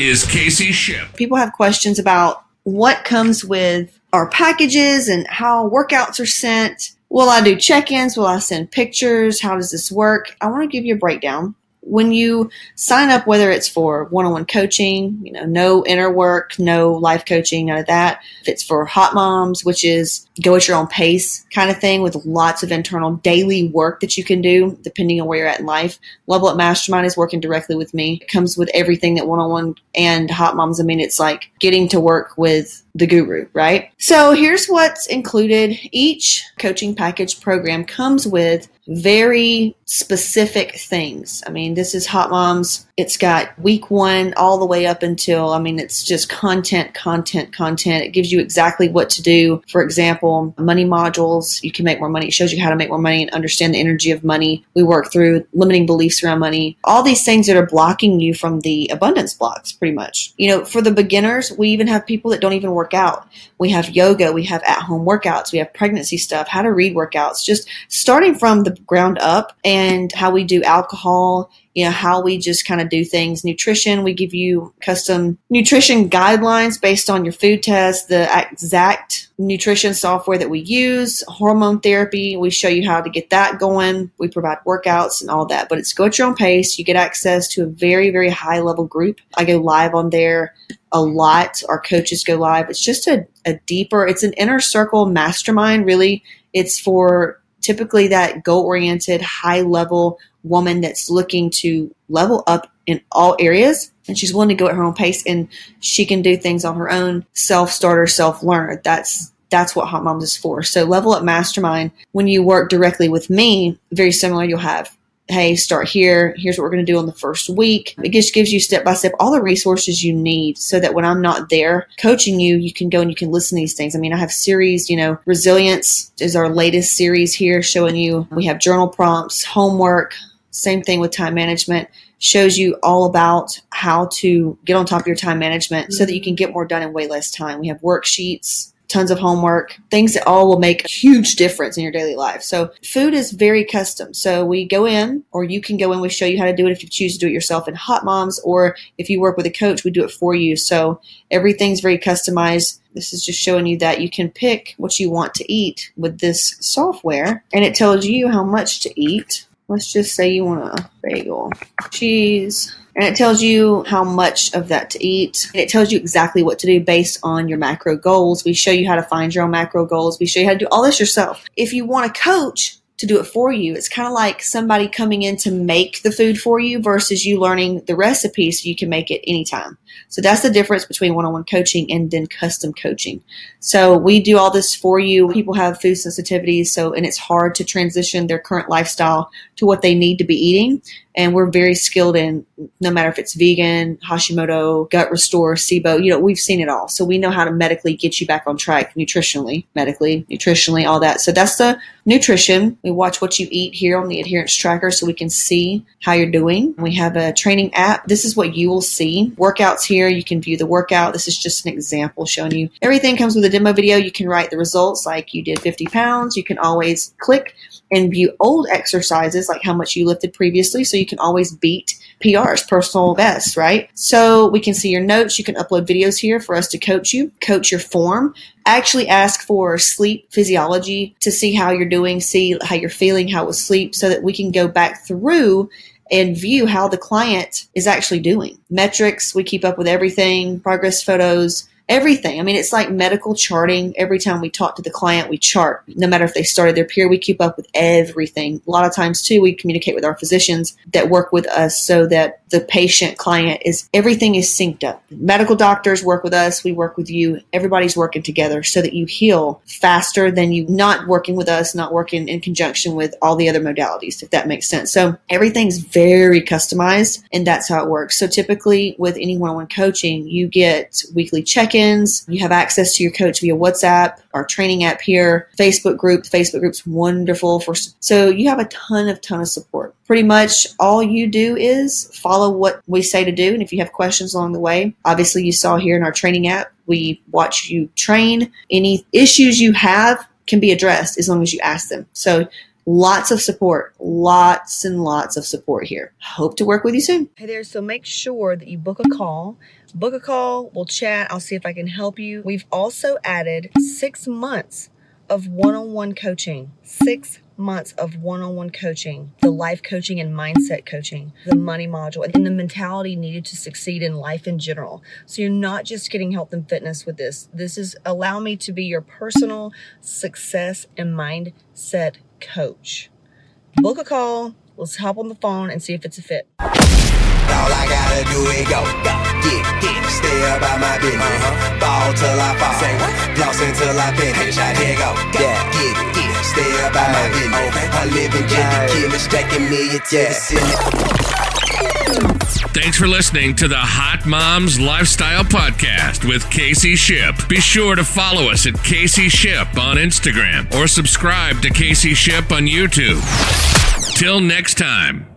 is Kasey Shipp. People have questions about what comes with our packages and how workouts are sent. Will I do check ins? Will I send pictures? How does this work? I want to give you a breakdown when you sign up, whether it's for one-on-one coaching, you know, no inner work, no life coaching, none of that. If it's for Hotmomz, which is go at your own pace kind of thing with lots of internal daily work that you can do depending on where you're at in life. Level Up Mastermind is working directly with me. It comes with everything that one-on-one and Hotmomz. I mean, it's like getting to work with the guru, right? So here's what's included. Each coaching package program comes with very specific things. I mean, this is Hotmomz. It's got week one all the way up until, I mean, it's just content, content, content. It gives you exactly what to do. For example, money modules, you can make more money. It shows you how to make more money and understand the energy of money. We work through limiting beliefs around money, all these things that are blocking you from the abundance blocks, pretty much. You know, for the beginners, we even have people that don't even work out. We have yoga, we have at home workouts, we have pregnancy stuff, how to read workouts, just starting from the ground up and how we do alcohol you know how we just kind of do things. Nutrition we give you custom nutrition guidelines based on your food test the exact nutrition software that we use hormone therapy. We show you how to get that going. We provide workouts and all that but it's go at your own pace. You get access to a very very high level group. I go live on there a lot. Our coaches go live. It's just a, a deeper it's an inner circle mastermind really. It's for typically that goal oriented, high level woman that's looking to level up in all areas and she's willing to go at her own pace and she can do things on her own, self starter, self learner. That's that's what Hotmomz is for. So level up mastermind, when you work directly with me, very similar, you'll have hey, start here. Here's what we're going to do on the first week. It just gives you step by step all the resources you need so that when I'm not there coaching you, you can go and you can listen to these things. I mean, I have series, you know, resilience is our latest series here showing you we have journal prompts, homework, same thing with time management shows you all about how to get on top of your time management so that you mm-hmm. can get more done in way less time. We have worksheets, tons of homework, things that all will make a huge difference in your daily life. So food is very custom. So we go in, or you can go in, we show you how to do it if you choose to do it yourself in Hotmomz, or if you work with a coach, we do it for you. So everything's very customized. This is just showing you that you can pick what you want to eat with this software, and it tells you how much to eat. Let's just say you want a bagel, cheese, and it tells you how much of that to eat. And it tells you exactly what to do based on your macro goals. We show you how to find your own macro goals. We show you how to do all this yourself. If you want a coach, to do it for you. It's kind of like somebody coming in to make the food for you versus you learning the recipe so you can make it anytime. So that's the difference between one-on-one coaching and then custom coaching. So we do all this for you. People have food sensitivities, so and it's hard to transition their current lifestyle to what they need to be eating. And we're very skilled in no matter if it's vegan, Hashimoto, gut restore, SIBO, you know, we've seen it all. So we know how to medically get you back on track nutritionally, medically, nutritionally, all that. So that's the nutrition. We watch what you eat here on the adherence tracker so we can see how you're doing. We have a training app. This is what you will see. Workouts here. You can view the workout. This is just an example showing you everything comes with a demo video. You can write the results like you did 50 pounds. You can always click and view old exercises like how much you lifted previously so you can always beat PRs, personal best, right? So we can see your notes. You can upload videos here for us to coach you, coach your form. Actually ask for sleep physiology to see how you're doing, see how you're feeling, how was sleep, so that we can go back through and view how the client is actually doing. Metrics, we keep up with everything, progress photos, everything. I mean, it's like medical charting. Every time we talk to the client, we chart. No matter if they started their peer, we keep up with everything. A lot of times, too, we communicate with our physicians that work with us so that the patient client is everything is synced up. Medical doctors work with us, we work with you, everybody's working together so that you heal faster than you not working with us, not working in conjunction with all the other modalities, if that makes sense. So everything's very customized and that's how it works. So typically with any one-on-one coaching, you get weekly you have access to your coach via WhatsApp, our training app here, Facebook group. Facebook group's wonderful for so you have a ton of ton of support. Pretty much all you do is follow what we say to do and if you have questions along the way, obviously you saw here in our training app, we watch you train. Any issues you have can be addressed as long as you ask them. So lots of support, lots and lots of support here. Hope to work with you soon. Hey there, so make sure that you book a call. Book a call, we'll chat, I'll see if I can help you. We've also added six months of one on one coaching, six months of one on one coaching, the life coaching and mindset coaching, the money module, and the mentality needed to succeed in life in general. So you're not just getting health and fitness with this. This is allow me to be your personal success and mindset coach. Book a call, let's hop on the phone and see if it's a fit. All I gotta do is go, go, get, get, stay about my business. Uh-huh. Ball till I fall, say what? Floss until I finish. I dare go, yeah, get, get, stay about my business. Okay. I live in Jimmy Kimmel, stacking millions to the ceiling. Thanks for listening to the Hotmomz Lifestyle Podcast with Kasey Shipp. Be sure to follow us at Kasey Shipp on Instagram or subscribe to Kasey Shipp on YouTube. Till next time.